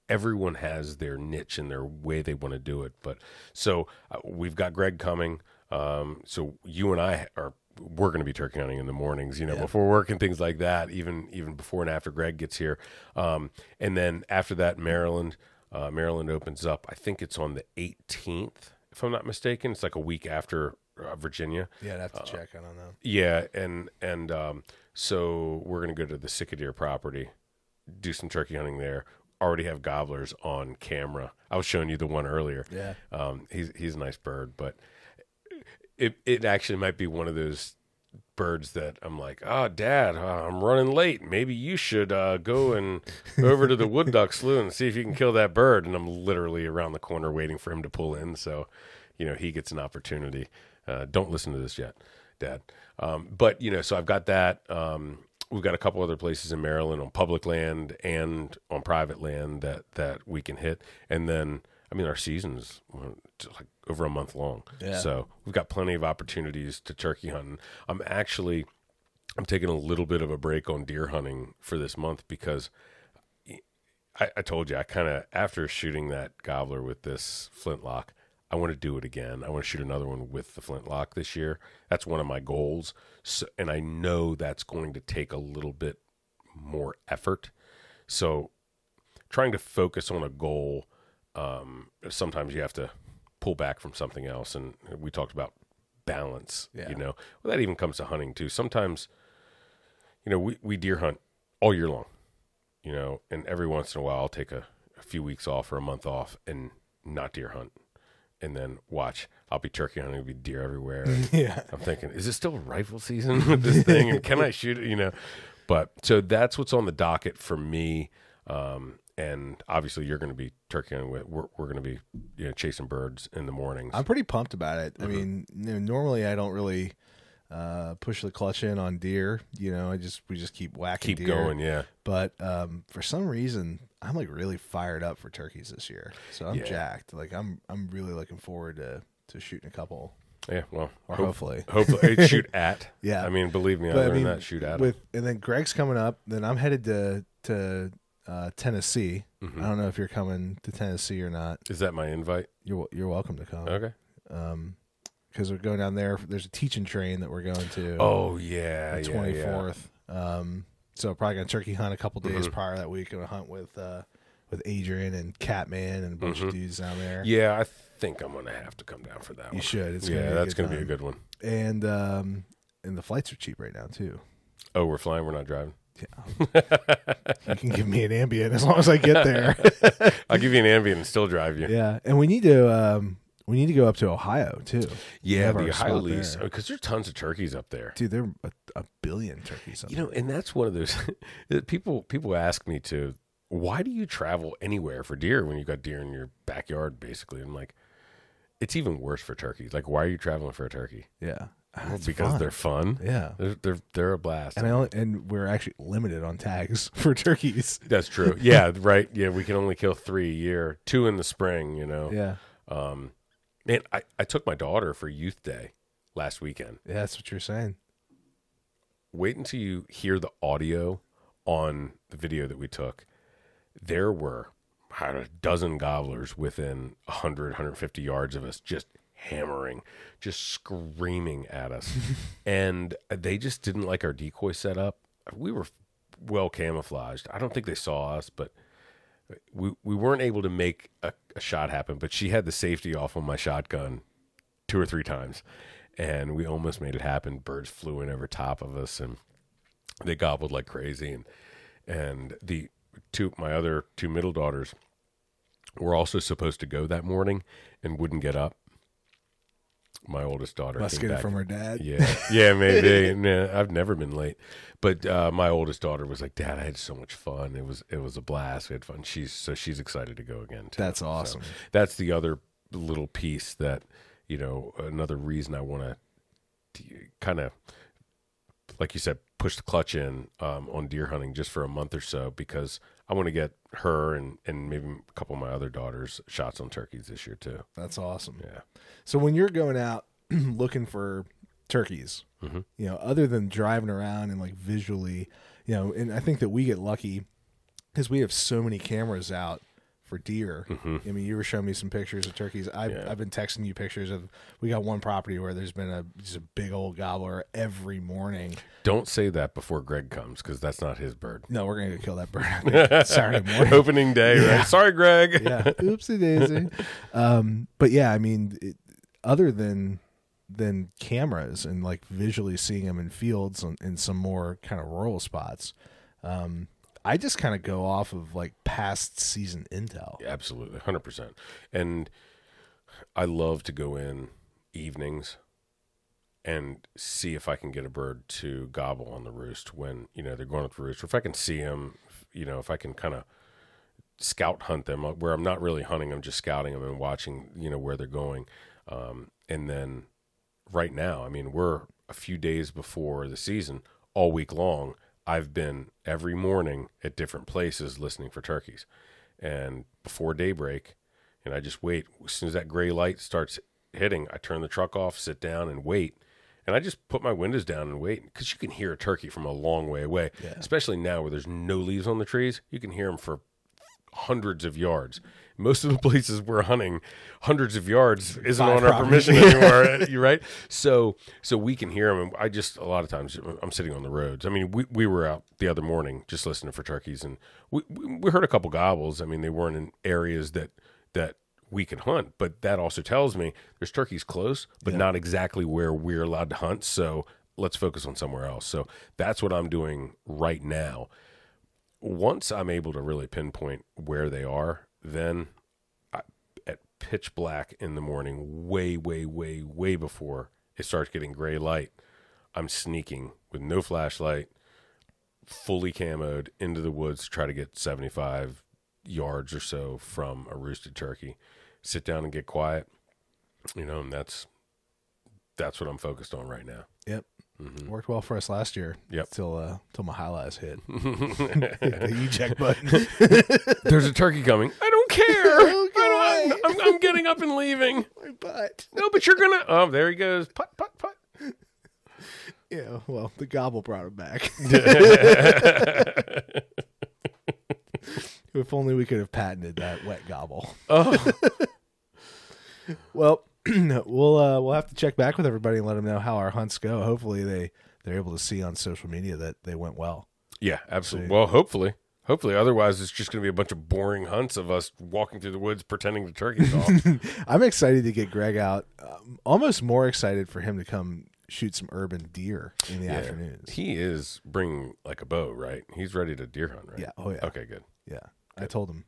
Everyone has their niche and their way they want to do it, but so uh, we've got Greg coming. Um, so you and I are we're going to be turkey hunting in the mornings, you know, before work and things like that. Even even before and after Greg gets here, um, and then after that, Maryland, uh, Maryland opens up. I think it's on the 18th, if I'm not mistaken. It's like a week after uh, Virginia. Yeah, I'd have to check. I don't know. Yeah, and and um, so we're going to go to the Sicadeer property, do some turkey hunting there. Already have gobblers on camera. I was showing you the one earlier. Yeah. Um, he's he's a nice bird, but it it actually might be one of those birds that I'm like, oh, Dad, uh, I'm running late. Maybe you should uh, go and over to the wood duck slough and see if you can kill that bird. And I'm literally around the corner waiting for him to pull in, so you know he gets an opportunity. Uh, don't listen to this yet, Dad. Um, but you know, so I've got that. Um, we've got a couple other places in Maryland on public land and on private land that that we can hit, and then I mean, our season's like over a month long, Yeah. so we've got plenty of opportunities to turkey hunting. I'm actually, I'm taking a little bit of a break on deer hunting for this month because I, I told you I kind of after shooting that gobbler with this flintlock, I want to do it again. I want to shoot another one with the flintlock this year. That's one of my goals, so, and I know that's going to take a little bit more effort. So, trying to focus on a goal, um, sometimes you have to pull back from something else. And we talked about balance. Yeah. You know, well, that even comes to hunting too. Sometimes, you know, we we deer hunt all year long you know, and every once in a while I'll take a, a few weeks off or a month off and not deer hunt. And then watch, I'll be turkey hunting, be deer everywhere. Yeah. I'm thinking, is it still rifle season with this thing? And can I shoot it? You know, but so that's what's on the docket for me. Um, and obviously you're going to be turkey with, we're, we're going to be, you know, chasing birds in the mornings. I'm pretty pumped about it. I mean, you know, normally I don't really uh, push the clutch in on deer. You know, I just we just keep whacking. Keep deer. going. Yeah. But um, for some reason, I'm like really fired up for turkeys this year. So I'm Yeah. jacked. Like I'm I'm really looking forward to to shooting a couple. Yeah. Well, Or hope- hopefully. hopefully shoot at. Yeah. I mean, believe me, I But, I learned mean, that shoot at. with and then Greg's coming up. Then I'm headed to to uh, Tennessee. Mhm. I don't know if you're coming to Tennessee or not. Is that my invite? You're you're welcome to come. Okay. Um, because we're going down there. There's a teaching train that we're going to. Oh yeah, the yeah, twenty yeah. fourth. Um, so probably gonna turkey hunt a couple days Mhm. prior that week. Gonna hunt with uh, with Adrian and Catman and a bunch Mhm. of dudes down there. Yeah, I think I'm gonna have to come down for that You one. should. It's yeah, gonna that's gonna good be a good one. And um, and the flights are cheap right now too. Oh, we're flying. We're not driving. You can give me an Ambien as long as I get there. I'll give you an Ambien and still drive you. yeah, and we need to um, we need to go up to Ohio too. Yeah, the Ohio lease there. because there's tons of turkeys up there. Dude, there are a, a billion turkeys. Up You know, and that's one of those people people ask me to. Why do you travel anywhere for deer when you got deer in your backyard? Basically, I'm like, it's even worse for turkeys. Like, why are you traveling for a turkey? yeah, Ah, Well, it's because fun. they're fun. yeah. They're they're they're a blast. And I only, and we're actually limited on tags for turkeys. That's true. Yeah, right. Yeah, we can only kill three a year, two in the spring. You know. Yeah, Um, man, I, I took my daughter for Youth Day last weekend. yeah, that's what you're saying. Wait until you hear the audio on the video that we took. There were I don't know, a dozen gobblers within 100, 150 yards of us, just hammering, just screaming at us. and they just didn't like our decoy setup. We were well camouflaged. I don't think they saw us, but we we weren't able to make a, a shot happen. But she had the safety off on my shotgun two or three times, and we almost made it happen. Birds flew in over top of us, and they gobbled like crazy. And and the two my other two middle daughters were also supposed to go that morning and wouldn't get up. My oldest daughter Must came get it back from her dad. yeah, yeah, maybe. nah, I've never been late, but uh, my oldest daughter was like, "Dad, I had so much fun. It was it was a blast. We had fun." She's so she's excited to go again. Too. That's So awesome. that's the other little piece that you know. Another reason I want to kind of, like you said, push the clutch in um, on deer hunting just for a month or so because I want to get her and and maybe a couple of my other daughters shots on turkeys this year too. That's awesome. Yeah. So when you're going out looking for turkeys, Mhm. you know, other than driving around and like visually, you know, and I think that we get lucky because we have so many cameras out for deer. I mean, you were showing me some pictures of turkeys. I've, Mm-hmm. Yeah. I've been texting you pictures of. We got one property where there's been a just a big old gobbler every morning. Don't say that before Greg comes because that's not his bird. No, we're gonna go kill that bird I think, Saturday morning. Opening day, Yeah. right? Sorry, Greg. yeah, oopsie daisy. Um, but yeah, I mean, it, other than than cameras and like visually seeing them in fields and in some more kind of rural spots, um, I just kind of go off of like past season intel. Absolutely, hundred percent. And I love to go in evenings and see if I can get a bird to gobble on the roost when you know they're going up the roost, or if I can see them. You know, if I can kind of scout hunt them uh, where I'm not really hunting them, just scouting them and watching. You know where they're going, um, and then right now, I mean, we're a few days before the season, all week long. I've been every morning at different places listening for turkeys. And before daybreak, and I just wait. As soon as that gray light starts hitting, I turn the truck off, sit down, and wait. And I just put my windows down and wait because you can hear a turkey from a long way away, Yeah. especially now where there's no leaves on the trees. You can hear them for hundreds of yards. Most of the places we're hunting, hundreds of yards isn't Five on our properties. permission anymore. Eh, you right? So so we can hear them. And I just a lot of times I'm sitting on the roads. I mean, we we were out the other morning just listening for turkeys, and we we we heard a couple gobbles. I mean, they weren't in areas that that we can hunt, but that also tells me there's turkeys close, but Yeah. not exactly where we're allowed to hunt. So let's focus on somewhere else. So that's what I'm doing right now once I'm able to really pinpoint where they are, then I, at pitch black in the morning, way, way, way, way before it starts getting gray light, I'm sneaking with no flashlight, fully camoed into the woods to try to get 75 yards or so from a roosted turkey. Sit down and get quiet, you know, and that's that's what I'm focused on right now. Yep. Worked well for us last year. Mm-hmm. Yep. Till uh, till my highlights hit. the eject button. There's a turkey coming. I don't care. I don't, I'm, I'm getting up and leaving. my butt. No, but you're gonna. Oh, there he goes. Put, put, put. Yeah. Well, the gobble brought him back. if only we could have patented that wet gobble. Oh, Well, we'll uh, we'll have to check back with everybody and let them know how our hunts go. Hopefully, they they're able to see on social media that they went well. yeah, absolutely. See. Well, hopefully, hopefully. Otherwise, it's just gonna be a bunch of boring hunts of us walking through the woods pretending the turkey's off. I'm excited to get Greg out. Um, almost more excited for him to come shoot some urban deer in the Yeah. afternoons. He is bringing like a bow, right? He's ready to deer hunt, right? Yeah. Oh yeah. Okay, good. Yeah. I told him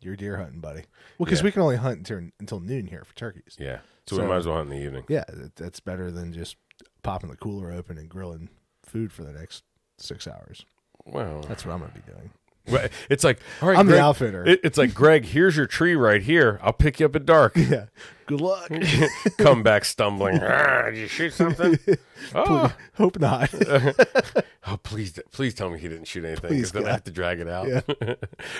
you're deer hunting, buddy. Well, because Yeah. we can only hunt until, until noon here for turkeys. Yeah. So, So- we might as well hunt in the evening. Yeah, that, that's better than just popping the cooler open and grilling food for the next six hours. Well, That's what I'm gonna be doing. It's like all right. I'm Greg, the outfitter. it- it's like Greg. Here's your tree right here. I'll pick you up at dark. yeah. Good luck. Come back stumbling. Ah, did you shoot something? Oh, Hope not. Oh, please, please tell me he didn't shoot anything Please, then I have to drag it out. Yeah.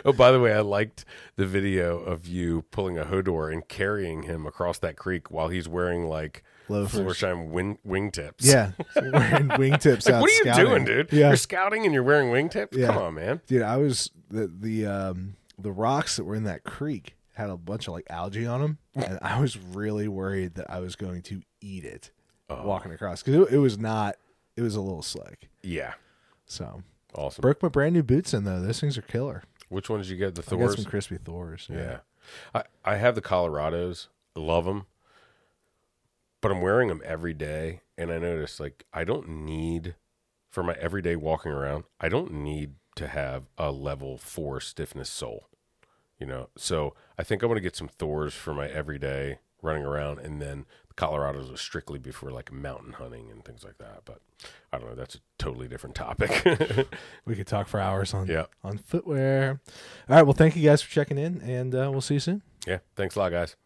oh, by the way, I liked the video of you pulling a Hodor and carrying him across that creek while he's wearing like Loafers. Florsheim wing wingtips. Yeah, wearing wingtips Like, out. what are you scouting. doing, dude? Yeah, You're scouting and you're wearing wingtips? Yeah. Come on, man. dude. I was the the um the rocks that were in that creek had a bunch of like algae on them, and I was really worried that I was going to eat it Oh. walking across because it, it was not. It was a little slick. Yeah. So Awesome. broke my brand new boots in though. Those things are killer. Which one did you get? The I got Thors? some Crispi Thors. Yeah. I, I have the Colorados. Love them. But I'm wearing them every day. And I notice, like, I don't need, for my everyday walking around, I don't need to have a level four stiffness sole. You know? So I think I'm to get some Thors for my everyday running around. And then the Colorados will strictly be for, like, mountain hunting and things like that. But I don't know. That's a totally different topic. We could talk for hours on yeah. on footwear. All right. Well, thank you guys for checking in, and uh, we'll see you soon. Yeah. Thanks a lot, guys.